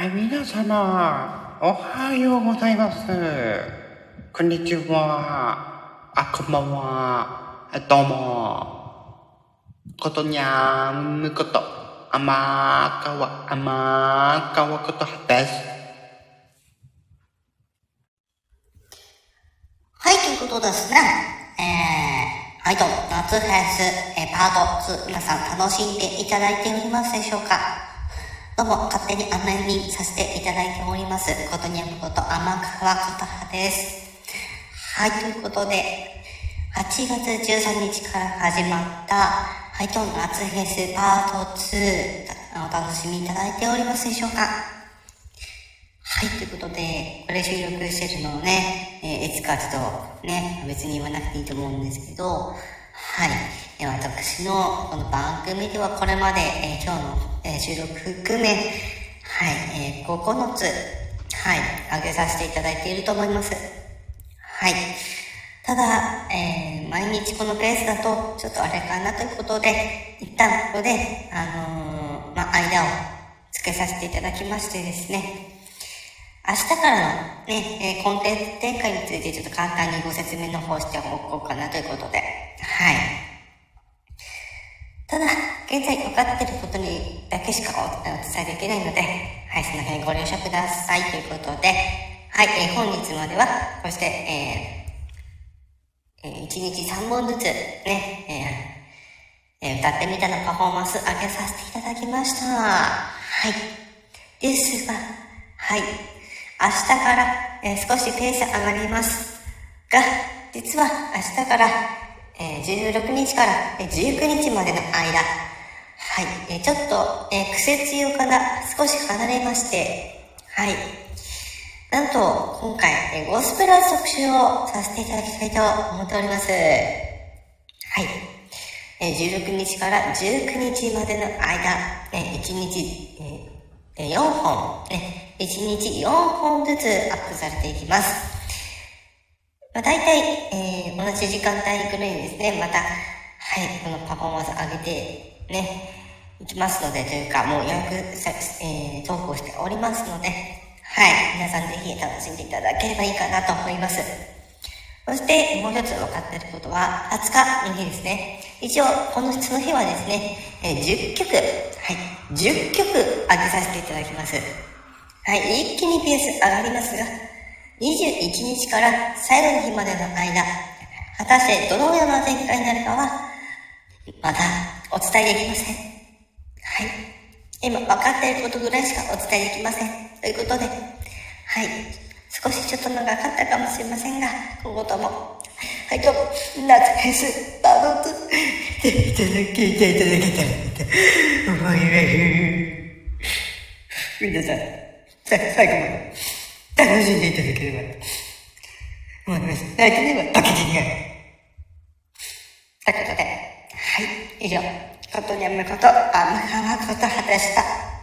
あ、皆様、おはようございます。こんにちは。あ、こんばんは。どうも。ことにゃんむこと、あまかわ、あまかわことはです。はい、ということですね。えー、はいと、夏フェス、えー、パート2、皆さん楽しんでいただいておりますでしょうかどうも、勝手に甘えにさせていただいております、ことにゃむこと天川ことはです。はい、ということで、8月13日から始まった、はいと、夏フェスパート2、お楽しみいただいておりますでしょうかはい、ということで、これ収録してるのをね、えーいつかちょっとね、別に言わなくていいと思うんですけど、はい、え私のこの番組ではこれまで、えー今日の、えー収録含め、はい、えー9つ、はい、上げさせていただいていると思います。はい。ただ、えー毎日このペースだと、ちょっとあれかなということで、一旦ここで、あのーまあ、間をつけさせていただきましてですね、明日からのね、えーコンテンツ展開についてちょっと簡単にご説明の方しておこうかなということで、はい。ただ、現在分かってることにだけしかお伝えできないので、はい、その辺ご了承くださいということで、はい、えー本日までは、こうして、えーえ、1日3本ずつね、えーえー歌ってみたのパフォーマンス上げさせていただきました。はい。ですが、はい。明日から、えー少しペース上がります。が、実は明日から、えー16日から19日までの間、はい。えちょっと、えー癖強から少し離れまして、はい。なんと、今回、えーゴスペラ特集をさせていただきたいと思っております。はい。えー16日から19日までの間、えー1日、えーえー4本、ね、1日4本ずつアップされていきます。まあ、大体、えー同じ時間帯くらいにですね、また、はい、このパフォーマンス上げて、ね、いきますので、というか、もう予約、えー投稿しておりますので、はい、皆さんぜひ楽しんでいただければいいかなと思います。そして、もう一つ分かっていることは、20日の日ですね。一応、この、その日はですね、えー10曲、はい、10曲上げさせていただきます。はい、一気にペース上がりますが、21日から最後の日までの間、果たしてどのような展開になるかは、まだお伝えできません。はい。今分かっていることぐらいしかお伝えできません。ということで、はい。少しちょっと長かったかもしれませんが、今後とも、はい、どうも、夏フェス、バードツ、いただけ、いただけたらと思います。皆さん、最後まで楽しんでいただければ思います。泣いてね、バケツになる。ということで、はい、以上、ことにゃむこと、あむはまことはでした。